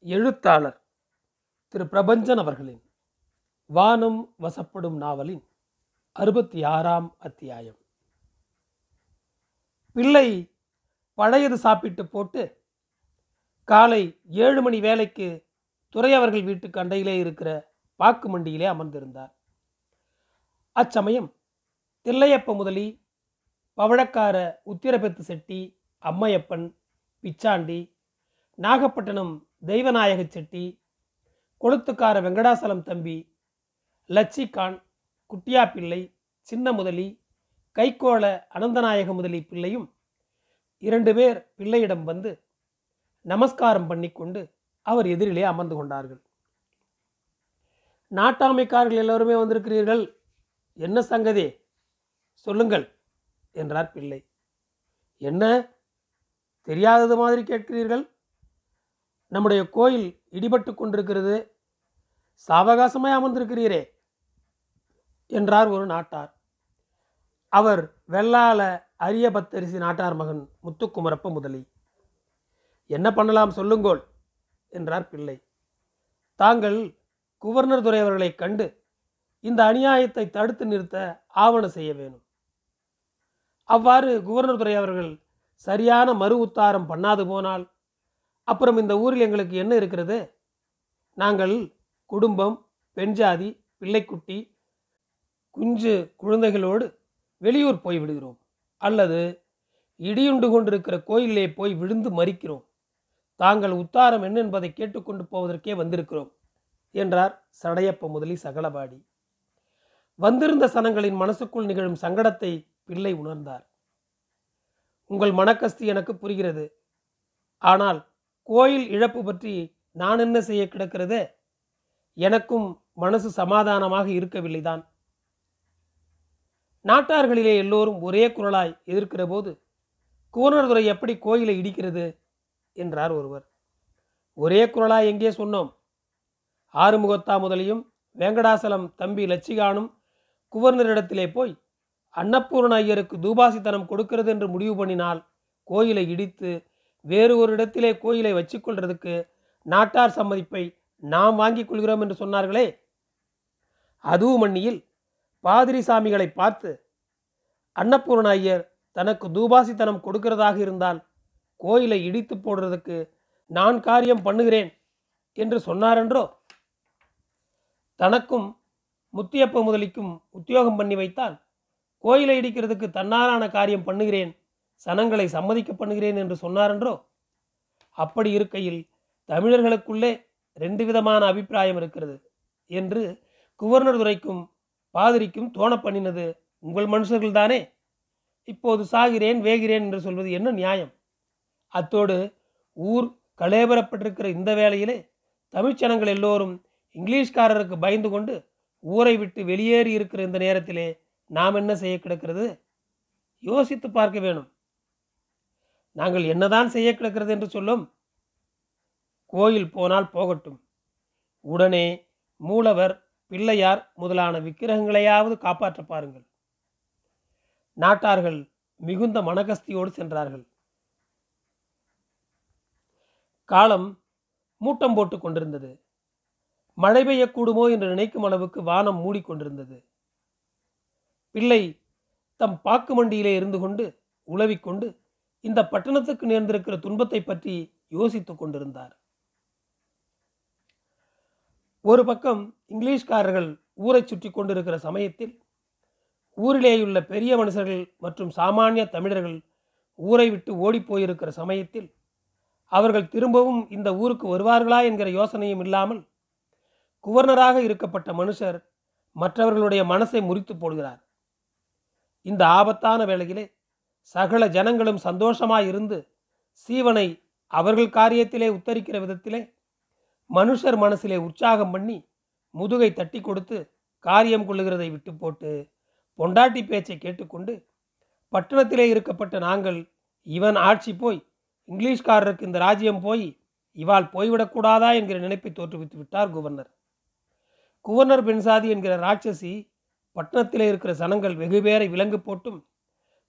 எழுத்தாளர் திரு பிரபஞ்சன் அவர்களின் வானம் வசப்படும் நாவலின் அறுபத்தி ஆறாம் அத்தியாயம் பிள்ளை பழையது சாப்பிட்டு போட்டு காலை ஏழு மணி வேலைக்கு துறையவர்கள் வீட்டுக்கு அண்டையிலே இருக்கிற பாக்கு மண்டியிலே அமர்ந்திருந்தார். அச்சமயம் தில்லையப்ப முதலி பவழக்கார உத்திரபெத்து செட்டி அம்மையப்பன் பிச்சாண்டி நாகப்பட்டினம் தெய்வநாயக செட்டி கொளுத்துக்கார வெங்கடாசலம் தம்பி லட்சிகான் குட்டியா பிள்ளை சின்ன முதலி கைக்கோள அனந்தநாயக முதலி பிள்ளையும் இரண்டு பேர் பிள்ளையிடம் வந்து நமஸ்காரம் பண்ணிக்கொண்டு அவர் எதிரிலே அமர்ந்து கொண்டார்கள். நாட்டாமைக்காரர்கள் எல்லோருமே வந்திருக்கிறீர்கள். என்ன சங்கதி? சொல்லுங்கள் என்றார் பிள்ளை. என்ன? தெரியாதது மாதிரி கேட்கிறீர்கள்? நம்முடைய கோயில் இடிபட்டு கொண்டிருக்கிறது. சாவகாசமாய் அமர்ந்திருக்கிறீரே என்றார் ஒரு நாட்டார். அவர் வெள்ளால அரிய பத்தரிசி நாட்டார் மகன் முத்துக்குமரப்ப முதலி. என்ன பண்ணலாம் சொல்லுங்கோள் என்றார் பிள்ளை. தாங்கள் குவர்னர் துறை அவர்களைக் கண்டு இந்த அநியாயத்தை தடுத்து நிறுத்த ஆவணம் செய்ய வேணும். அவ்வாறு குவர்னர் துறை அவர்கள் சரியான மறு உத்தாரம் பண்ணாது போனால் அப்புறம் இந்த ஊரில் எங்களுக்கு என்ன இருக்கிறது? நாங்கள் குடும்பம் பெண் ஜாதி பிள்ளைக்குட்டி குஞ்சு குழந்தைகளோடு வெளியூர் போய் விடுகிறோம் அல்லது இடியுண்டு கொண்டிருக்கிற கோயிலே போய் விழுந்து மறிக்கிறோம். தாங்கள் உத்தாரம் என்ன என்பதை கேட்டுக்கொண்டு போவதற்கே வந்திருக்கிறோம் என்றார் சடையப்ப முதலி சகலபாடி. வந்திருந்த சனங்களின் மனசுக்குள் நிகழும் சங்கடத்தை பிள்ளை உணர்ந்தார். உங்கள் மனக்கஸ்தி எனக்கு புரிகிறது. ஆனால் கோயில் இழப்பு பற்றி நான் என்ன செய்ய கிடக்கிறது? எனக்கும் மனசு சமாதானமாக இருக்கவில்லைதான். நாட்டார்களிலே எல்லோரும் ஒரே குரலாய் எதிர்க்கிற போது கூனர்துறை எப்படி கோயிலை இடிக்கிறது? என்றார் ஒருவர். ஒரே குரலாய் எங்கே சொன்னோம்? ஆறுமுகத்தா முதலியும் வேங்கடாசலம் தம்பி லட்சிகானும் குவர்னரிடத்திலே போய் அன்னபூர்ண ஐயருக்கு தூபாசித்தனம் கொடுக்கிறது என்று முடிவு பண்ணினால் கோயிலை இடித்து வேறு ஒரு இடத்திலே கோயிலை வச்சுக்கொள்றதுக்கு நாட்டார் சம்மதிப்பை நாம் வாங்கிக் கொள்கிறோம் என்று சொன்னார்களே. அதுவும் மண்ணியில் பாதிரி சாமிகளை பார்த்து அன்னபூர்ண ஐயர் தனக்கு தூபாசித்தனம் கொடுக்கிறதாக இருந்தால் கோயிலை இடித்து போடுறதுக்கு நான் காரியம் பண்ணுகிறேன் என்று சொன்னாரென்றோ? தனக்கும் முத்தியப்ப முதலிக்கும் உத்தியோகம் பண்ணி வைத்தால் கோயிலை இடிக்கிறதுக்கு தன்னாரான காரியம் பண்ணுகிறேன் சனங்களை சம்மதிக்க பண்ணுகிறேன் என்று சொன்னாரென்றோ? அப்படி இருக்கையில் தமிழர்களுக்குள்ளே ரெண்டு விதமான அபிப்பிராயம் இருக்கிறது. என்று குவர்னர் துரைக்கும் பாதிரிக்கும் தோண பண்ணினது உங்கள் மனுஷர்கள் தானே? இப்போது சாகிறேன் வேகிறேன் என்று சொல்வது என்ன நியாயம்? அத்தோடு ஊர் கலேபரப்பட்டிருக்கிற இந்த வேளையிலே தமிழ்ச்சனங்கள் எல்லோரும் இங்கிலீஷ்காரருக்கு பயந்து கொண்டு ஊரை விட்டு வெளியேறி இருக்கிற இந்த நேரத்திலே நாம் என்ன செய்ய கிடக்கிறது? யோசித்து பார்க்க வேணும். நாங்கள் என்னதான் செய்ய கிடக்கிறது என்று சொல்லும். கோயில் போனால் போகட்டும். உடனே மூலவர் பிள்ளையார் முதலான விக்கிரகங்களையாவது காப்பாற்ற பாருங்கள். நாட்டார்கள் மிகுந்த மனகஸ்தியோடு சென்றார்கள். காலம் மூட்டம் போட்டு கொண்டிருந்தது. மழை பெய்யக்கூடுமோ என்று நினைக்கும் அளவுக்கு வானம் மூடிக்கொண்டிருந்தது பிள்ளை தம் பாக்கு மண்டியிலே இருந்து கொண்டு உளவிக்கொண்டு இந்த பட்டணத்துக்கு நேர்ந்திருக்கிற துன்பத்தை பற்றி யோசித்துக் கொண்டிருந்தார். ஒரு பக்கம் இங்கிலீஷ்காரர்கள் ஊரை சுற்றி கொண்டிருக்கிற சமயத்தில் ஊரிலேயுள்ள பெரிய மனுஷர்கள் மற்றும் சாமானிய தமிழர்கள் ஊரை விட்டு ஓடிப்போயிருக்கிற சமயத்தில் அவர்கள் திரும்பவும் இந்த ஊருக்கு வருவார்களா என்கிற யோசனையும் இல்லாமல் குவர்னராக இருக்கப்பட்ட மனுஷர் மற்றவர்களுடைய மனசை முறித்து போடுகிறார். இந்த ஆபத்தான வேளையிலே சகல ஜனங்களும் சந்தோஷமாயிருந்து சீவனை அவர்கள் காரியத்திலே உத்தரிக்கிற விதத்திலே மனுஷர் மனசிலே உற்சாகம் பண்ணி முதுகை தட்டி கொடுத்து காரியம் கொள்ளுகிறதை விட்டு போட்டு பொண்டாட்டி பேச்சை கேட்டுக்கொண்டு பட்டணத்திலே இருக்கப்பட்ட நாங்கள் இவன் ஆட்சி போய் இங்கிலீஷ்காரருக்கு இந்த ராஜ்யம் போய் இவாள் போய்விடக்கூடாதா என்கிற நினைப்பை தோற்றுவித்து விட்டார் குவர்னர். குவர்னர் பென்சாதி என்கிற ராட்சசி பட்டணத்திலே இருக்கிற சனங்கள் வெகு பேரை விலங்கு போட்டும்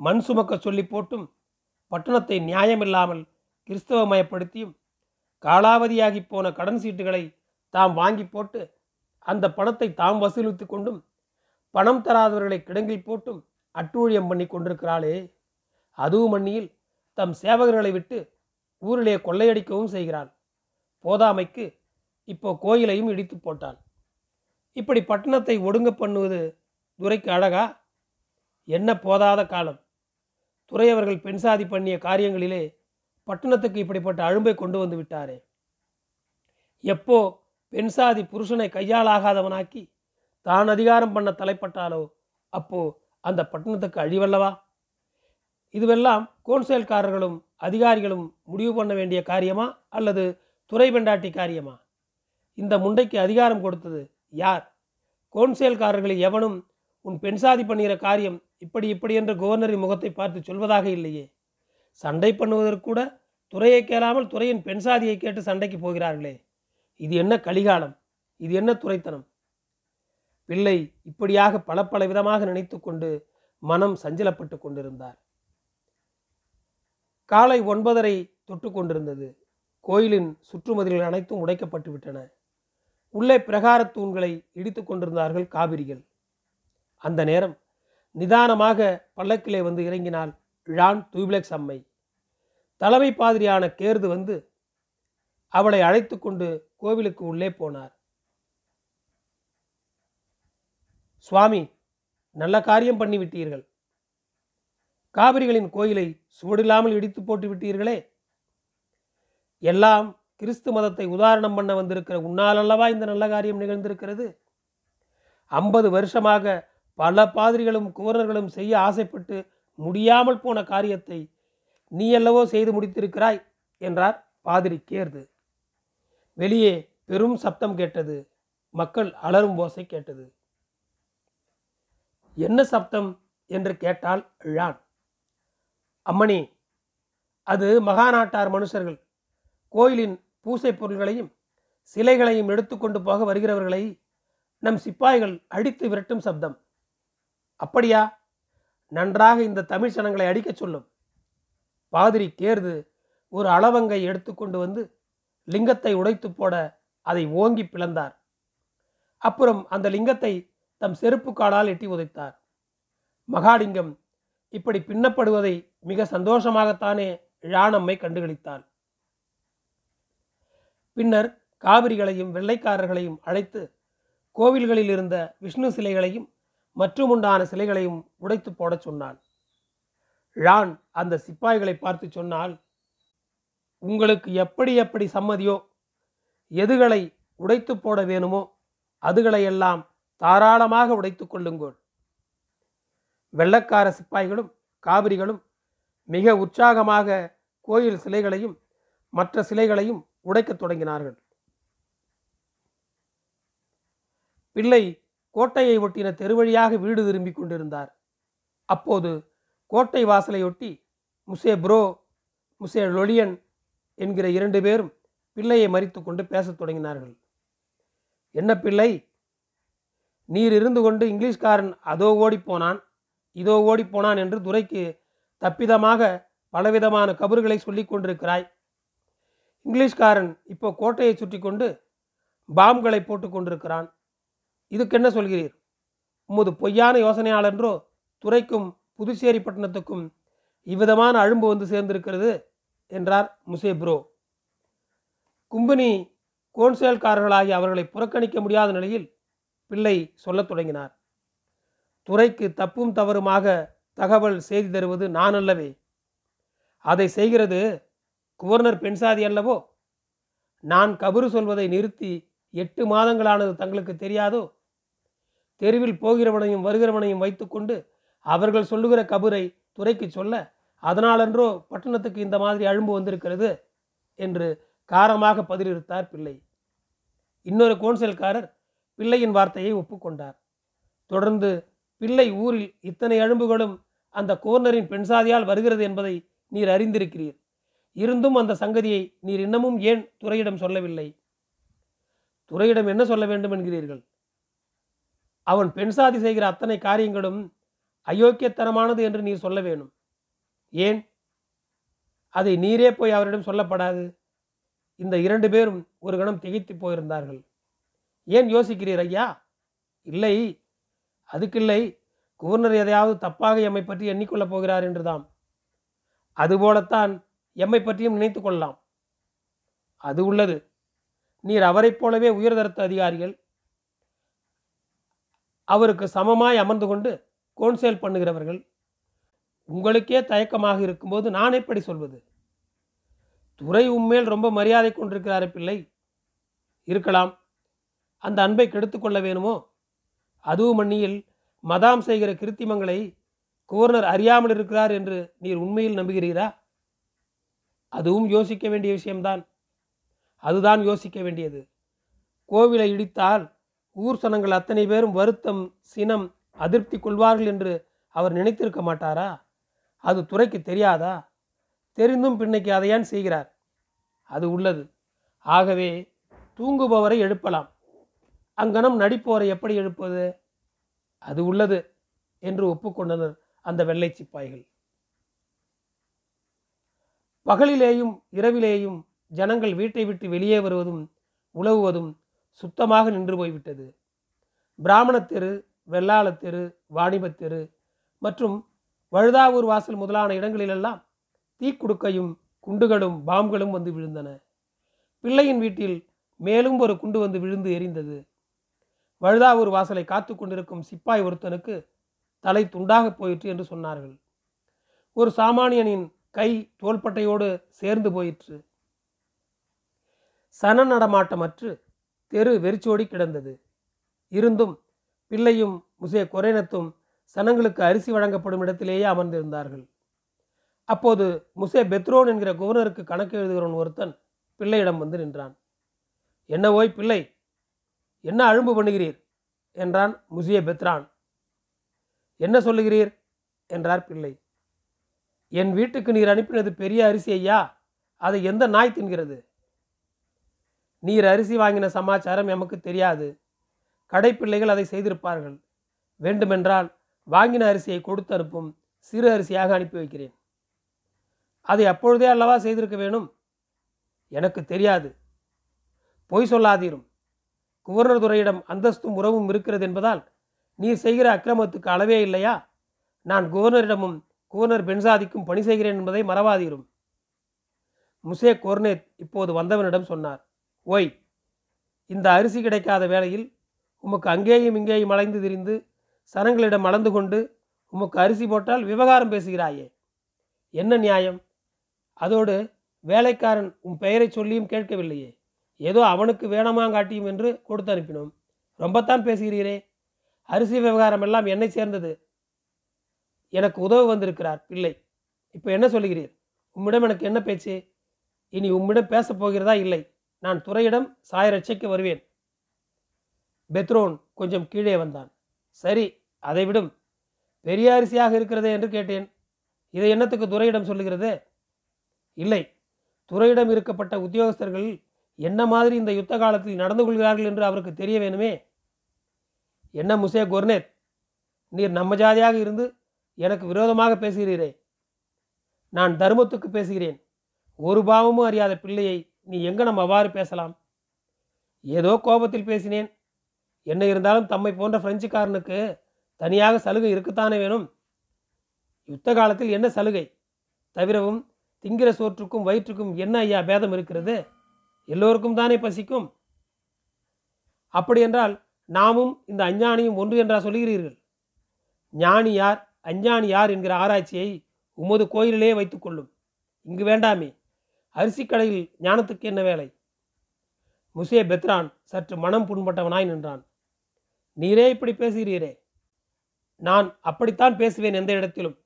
மண் சுமக்க சொல்லி போட்டும் பட்டணத்தை நியாயமில்லாமல் கிறிஸ்தவமயப்படுத்தியும் காலாவதியாகி போன கடன் சீட்டுகளை தாம் வாங்கி போட்டு அந்த பணத்தை தாம் வசூலித்து கொண்டும் பணம் தராதவர்களை கிடங்கில் போட்டும் அட்டூழியம் பண்ணி கொண்டிருக்கிறாளே. அதுவும் மண்ணியில் தம் சேவகர்களை விட்டு ஊரிலே கொள்ளையடிக்கவும் செய்கிறாள். போதாமைக்கு இப்போ கோயிலையும் இடித்து போட்டாள். இப்படி பட்டணத்தை ஒடுங்க பண்ணுவது துரைக்கு அழகா? என்ன போதாத காலம். துறையவர்கள் பெண் சாதி பண்ணிய காரியங்களிலே பட்டணத்துக்கு இப்படிப்பட்ட அழும்பை கொண்டு வந்து விட்டாரே. எப்போ பெண்சாதி புருஷனை கையாளாகாதவனாக்கி தான் அதிகாரம் பண்ண தலைப்பட்டாலோ அப்போ அந்த பட்டணத்துக்கு அழிவல்லவா? இதுவெல்லாம் கோன்சேல்காரர்களும் அதிகாரிகளும் முடிவு பண்ண வேண்டிய காரியமா அல்லது துறை பெண்டாட்டி காரியமா? இந்த முண்டைக்கு அதிகாரம் கொடுத்தது யார்? கோன்சேல்காரர்களில் எவனும் உன் பெண் சாதி பண்ணுகிற காரியம் இப்படி இப்படி என்று கவர்னரின் முகத்தை பார்த்து சொல்வதாக இல்லையே. சண்டை பண்ணுவதற்கு கூட துறையை கேளாமல் துறையின் பெண்சாதியை கேட்டு சண்டைக்கு போகிறார்களே. இது என்ன கலிகாலம்? இது என்ன துறைத்தனம் பிள்ளை இப்படியாக பல பல விதமாக நினைத்து கொண்டு மனம் சஞ்சலப்பட்டு கொண்டிருந்தார். காலை ஒன்பதரை தொட்டு கொண்டிருந்தது. கோயிலின் சுற்றுமதில்கள் அனைத்தும் உடைக்கப்பட்டு விட்டன. உள்ளே பிரகாரத் தூண்களை இடித்து கொண்டிருந்தார்கள் காவிரிகள். அந்த நேரம் நிதானமாக பல்லக்கிலே வந்து இறங்கினாள் ழான் தூப்ளெக்ஸ் அம்மை. தலைமை பாதிரியான கேர்து வந்து அவளை அழைத்து கொண்டு கோவிலுக்கு உள்ளே போனார். சுவாமி நல்ல காரியம் பண்ணிவிட்டீர்கள் காவிரிகளின் கோயிலை சுவடில்லாமல் இடித்து போட்டு விட்டீர்களே. எல்லாம் கிறிஸ்து மதத்தை உதாரணம் பண்ண வந்திருக்கிற உன்னால் அல்லவா இந்த நல்ல காரியம் நிகழ்ந்திருக்கிறது? ஐம்பது வருஷமாக பல பாதிரிகளும் குமரர்களும் செய்ய ஆசைப்பட்டு முடியாமல் போன காரியத்தை நீ அல்லவோ செய்து முடித்திருக்கிறாய் என்றார் பாதிரி கேர்து. வெளியே பெரும் சப்தம் கேட்டது. மக்கள் அலரும் ஓசை கேட்டது. என்ன சப்தம்? என்று கேட்டால் ழான். அம்மணி அது மகாநாட்டார் மனுஷர்கள். கோயிலின் பூசை பொருள்களையும் சிலைகளையும் எடுத்துக்கொண்டு போக வருகிறவர்களை நம் சிப்பாய்கள் அடித்து விரட்டும் சப்தம். அப்படியா? நன்றாக இந்த தமிழ் சனங்களை அடிக்கச் சொல்லும். பாதிரி கேர்து ஒரு அளவங்கை எடுத்துக்கொண்டு வந்து லிங்கத்தை உடைத்து போட அதை ஓங்கி பிளந்தார். அப்புறம் அந்த லிங்கத்தை தம் செருப்பு காலால் எட்டி உதைத்தார். மகாலிங்கம் இப்படி பின்னப்படுவதை மிக சந்தோஷமாகத்தானே ழானம்மை கண்டுகளித்தாள். பின்னர் காவிரிகளையும் வெள்ளைக்காரர்களையும் அழைத்து கோவில்களில் இருந்த விஷ்ணு சிலைகளையும் மற்றும் உண்டான சிலைகளையும் உடைத்து போடச் சொன்னான் ழான் அந்த சிப்பாய்களை பார்த்து சொன்னால் உங்களுக்கு எப்படி எப்படி சம்மதியோ எதுகளை உடைத்து போட வேணுமோ அதுகளையெல்லாம் தாராளமாக உடைத்து கொள்ளுங்கள். வெள்ளக்கார சிப்பாய்களும் காவிரிகளும் மிக உற்சாகமாக கோயில் சிலைகளையும் மற்ற சிலைகளையும் உடைக்கத் தொடங்கினார்கள். பிள்ளை கோட்டையை ஒட்டின தெருவழியாக வீடு திரும்பி கொண்டிருந்தார். அப்போது கோட்டை வாசலையொட்டி முசே புரோ முசே லொலியன் என்கிற இரண்டு பேரும் பிள்ளையை மறித்து கொண்டு பேசத் தொடங்கினார்கள். என்ன பிள்ளை? நீர் இருந்து கொண்டு இங்கிலீஷ்காரன் அதோ ஓடிப்போனான் இதோ ஓடிப்போனான் என்று துரைக்கு தப்பிதமாக பலவிதமான கபறுகளை சொல்லிக் கொண்டிருக்கிறாய். இங்கிலீஷ்காரன் இப்போ கோட்டையை சுற்றி கொண்டு பாம்களை போட்டு கொண்டிருக்கிறான். இதுக்கு என்ன சொல்கிறீர்? உமது பொய்யான யோசனையாளன்றோ துறைக்கும் புதுச்சேரி பட்டணத்துக்கும் இவ்விதமான அழும்பு வந்து சேர்ந்திருக்கிறது என்றார் முசே ப்ரோ. கும்பினி கோன்சேல்காரர்களாகி அவர்களை புறக்கணிக்க முடியாத நிலையில் பிள்ளை சொல்லத் தொடங்கினார். துறைக்கு தப்பும் தவறுமாக தகவல் செய்தி தருவது நான் அல்லவே. அதை செய்கிறது குவர்னர் பெண்சாதி அல்லவோ? நான் கபறு சொல்வதை நிறுத்தி எட்டு மாதங்களானது தங்களுக்கு தெரியாதோ? தெருவில் போகிறவனையும் வருகிறவனையும் வைத்துக்கொண்டு அவர்கள் சொல்லுகிற கபரை துறைக்கு சொல்ல அதனாலன்றோ பட்டணத்துக்கு இந்த மாதிரி அழும்பு வந்திருக்கிறது என்று காரமாக பதிலிருத்தார் பிள்ளை. இன்னொரு கோன்சல்காரர் பிள்ளையின் வார்த்தையை ஒப்புக்கொண்டார். தொடர்ந்து பிள்ளை ஊரில் இத்தனை அழும்புகளும் அந்த கோர்னரின் பெண்சாதியால் வருகிறது என்பதை நீர் அறிந்திருக்கிறீர். இருந்தும் அந்த சங்கதியை நீர் இன்னமும் ஏன் துறையிடம் சொல்லவில்லை? துறையிடம் என்ன சொல்ல வேண்டும் என்கிறீர்கள்? அவன் பெண் சாதி செய்கிற அத்தனை காரியங்களும் அயோக்கியத்தனமானது என்று நீர் சொல்ல வேணும். ஏன்? அதை நீரே போய் அவரிடம் சொல்லப்படாது. இந்த இரண்டு பேரும் ஒரு கணம் திகைத்து போயிருந்தார்கள். ஏன் யோசிக்கிறீர் ஐயா? இல்லை. அதுக்கில்லை. கூர்னர் எதையாவது தப்பாக எம்மை பற்றி எண்ணிக்கொள்ளப் போகிறார் என்றுதாம் அதுபோலத்தான் எம்மை பற்றியும் நினைத்து கொள்ளலாம். அது உள்ளது. நீர் அவரைப் போலவே உயர்தரத்து அதிகாரிகள் அவருக்கு சமமாய் அமர்ந்து கொண்டு கோன்சேல் பண்ணுகிறவர்கள் உங்களுக்கே தயக்கமாக இருக்கும்போது நான் எப்படி சொல்வது? துறை உண்மையில் ரொம்ப மரியாதை கொண்டிருக்கிறாரே பிள்ளை. இருக்கலாம். அந்த அன்பை கெடுத்துக்கொள்ள வேணுமோ? அதுவும் மண்ணியில் மதாம் செய்கிற கிருத்திமங்களை கவர்னர் அறியாமல் இருக்கிறார் என்று நீர் உண்மையில் நம்புகிறீரா? அதுவும் யோசிக்க வேண்டிய விஷயம்தான். அதுதான் யோசிக்க வேண்டியது. கோவிலை இடித்தால் ஊர் சனங்கள் அத்தனை பேரும் வருத்தம் சினம் அதிருப்தி கொள்வார்கள் என்று அவர் நினைத்திருக்க மாட்டாரா? அது துறைக்கு தெரியாதா? தெரிந்தும் பின்னைக்கு அதை ஏன் செய்கிறார்? அது உள்ளது. ஆகவே தூங்குபவரை எழுப்பலாம். அங்கனம் நடிப்போரை எப்படி எழுப்பது? அது உள்ளது என்று ஒப்புக்கொண்டனர் அந்த வெள்ளை சிப்பாய்கள். பகலிலேயும் இரவிலேயும் ஜனங்கள் வீட்டை விட்டு வெளியே வருவதும் உழவுவதும் சுத்தமாக நின்று போய்விட்டது. பிராமணத் தெரு வெள்ளாளத் தெரு வாணிபத் தெரு மற்றும் வழுதாவூர் வாசல் முதலான இடங்களிலெல்லாம் தீக்குடுக்கையும் குண்டுகளும் பாம்களும் வந்து விழுந்தன. பிள்ளையின் வீட்டில் மேலும் ஒரு குண்டு வந்து விழுந்து எரிந்தது. வழுதாவூர் வாசலை காத்து கொண்டிருக்கும் சிப்பாய் ஒருத்தனுக்கு தலை துண்டாக போயிற்று என்று சொன்னார்கள். ஒரு சாமானியனின் கை தோள்பட்டையோடு சேர்ந்து போயிற்று. சன நடமாட்டமற்று தெரு வெறிச்சோடி கிடந்தது. இருந்தும் பிள்ளையும் முசே கொரேனத்தும் சனங்களுக்கு அரிசி வழங்கப்படும் இடத்திலேயே அமர்ந்திருந்தார்கள். அப்போது முசே பெத்ரோன் என்கிற குவர்னருக்கு கணக்கு எழுதுகிறவன் ஒருத்தன் பிள்ளையிடம் வந்து நின்றான். என்ன ஓய் பிள்ளை என்ன அழும்பு பண்ணுகிறீர்? என்றான் முசிய பெத்ரான். என்ன சொல்லுகிறீர்? என்றார் பிள்ளை. என் வீட்டுக்கு நீர் அனுப்பினது பெரிய அரிசி ஐயா அதை எந்த நாய் தின்கிறது? நீர் அரிசி வாங்கின சமாச்சாரம் எமக்கு தெரியாது. கடைப்பிள்ளைகள் அதை செய்திருப்பார்கள். வேண்டுமென்றால் வாங்கின அரிசியை கொடுத்து அனுப்பும் சிறு அரிசியாக அனுப்பி வைக்கிறேன். அதை அப்பொழுதே அல்லவா செய்திருக்க வேணும்? எனக்கு தெரியாது. பொய் சொல்லாதீரும். குவர்னர் துறையிடம் அந்தஸ்தும் உறவும் இருக்கிறது என்பதால் நீர் செய்கிற அக்கிரமத்துக்கு அளவே இல்லையா? நான் குவர்னரிடமும் குவர்னர் பென்சாதிக்கும் பணி செய்கிறேன் என்பதை மறவாதீரும். முசே கோர்னேத் இப்போது வந்தவனிடம் சொன்னார். ஓய் இந்த அரிசி கிடைக்காத வேளையில் உமக்கு அங்கேயும் இங்கேயும் அலைந்து திரிந்து சனங்களிடம் அளந்து கொண்டு உமக்கு அரிசி போட்டால் விவகாரம் பேசுகிறாயே. என்ன நியாயம்? அதோடு வேலைக்காரன் உன் பெயரை சொல்லியும் கேட்கவில்லையே. ஏதோ அவனுக்கு வேணாமாங்காட்டியும் என்று கொடுத்து அனுப்பினோம். ரொம்பத்தான் பேசுகிறீரே. அரிசி விவகாரம் எல்லாம் என்னை சேர்ந்தது. எனக்கு உதவு வந்திருக்கிறார். பிள்ளை இப்போ என்ன சொல்லுகிறீர்? உம்மிடம் எனக்கு என்ன பேச்சு? இனி உம்மிடம் பேசப் போகிறதா? இல்லை. நான் துறையிடம் சாயரட்சைக்கு வருவேன். பெத்ரோன் கொஞ்சம் கீழே வந்தான். சரி அதை விடும். பெரிய அரிசியாக இருக்கிறதே என்று கேட்டேன். இதை என்னத்துக்கு துறையிடம் சொல்லுகிறது? இல்லை. துறையிடம் இருக்கப்பட்ட உத்தியோகஸ்தர்கள் என்ன மாதிரி இந்த யுத்த காலத்தில் நடந்து கொள்கிறார்கள் என்று அவருக்கு தெரிய வேணுமே? என்ன முசே குர்னேத்? நீர் நம்ம ஜாதியாக இருந்து எனக்கு விரோதமாக பேசுகிறீரே. நான் தர்மத்துக்கு பேசுகிறேன். ஒரு பாவமும் அறியாத பிள்ளையை நீ எங்கே நம்ம அவ்வாறு பேசலாம்? ஏதோ கோபத்தில் பேசினேன். என்ன இருந்தாலும் தம்மை போன்ற பிரெஞ்சுக்காரனுக்கு தனியாக சலுகை இருக்குத்தானே வேணும்? யுத்த காலத்தில் என்ன சலுகை? தவிரவும் திங்கிற சோற்றுக்கும் வயிற்றுக்கும் என்ன ஐயா பேதம் இருக்கிறது? எல்லோருக்கும் தானே பசிக்கும்? அப்படியென்றால் நாமும் இந்த அஞ்ஞானியும் ஒன்று என்றா சொல்கிறீர்கள் ஞானி யார்? அஞ்ஞானி யார் என்கிற ஆராய்ச்சியை உமது கோயிலிலே வைத்துக்கொள்ளும் இங்கு வேண்டாமே. அரிசி கடையில் ஞானத்துக்கு என்ன வேலை? முசே பெத்ரான் சற்று மனம் புண்பட்டவனாய் நின்றான். நீரே இப்படி பேசுகிறீரே? நான் அப்படித்தான் பேசுவேன் எந்த இடத்திலும்.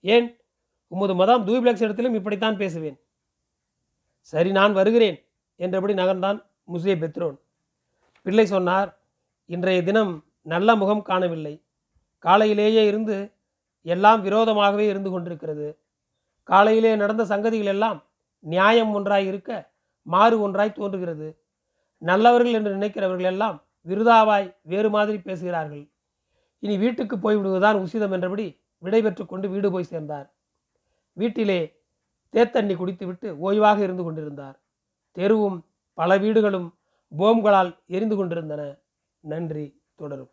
ஏன்? உமது மதம் தூபிளக்ஸ் இடத்திலும் இப்படித்தான் பேசுவேன். சரி நான் வருகிறேன் என்றபடி நகர்ந்தான் முசே பெத்ரோன். பிள்ளை சொன்னார் இன்றைய தினம் நல்ல முகம் காணவில்லை. காலையிலேயே இருந்து எல்லாம் விரோதமாகவே இருந்து கொண்டிருக்கிறது. காலையிலே நடந்த சங்கதிகள் எல்லாம் நியாயம் ஒன்றாய் இருக்க மாறு ஒன்றாய் தோன்றுகிறது. நல்லவர்கள் என்று நினைக்கிறவர்கள் எல்லாம் விருதாவாய் வேறு மாதிரி பேசுகிறார்கள். இனி வீட்டுக்கு போய்விடுவதுதான் உசிதம் என்றபடி விடைபெற்று கொண்டு வீடு போய் சேர்ந்தார். வீட்டிலே தேத்தண்ணி குடித்துவிட்டு ஓய்வாக இருந்து கொண்டிருந்தார். தெருவும் பல வீடுகளும் போம்களால் எரிந்து கொண்டிருந்தன. நன்றி தொடரும்.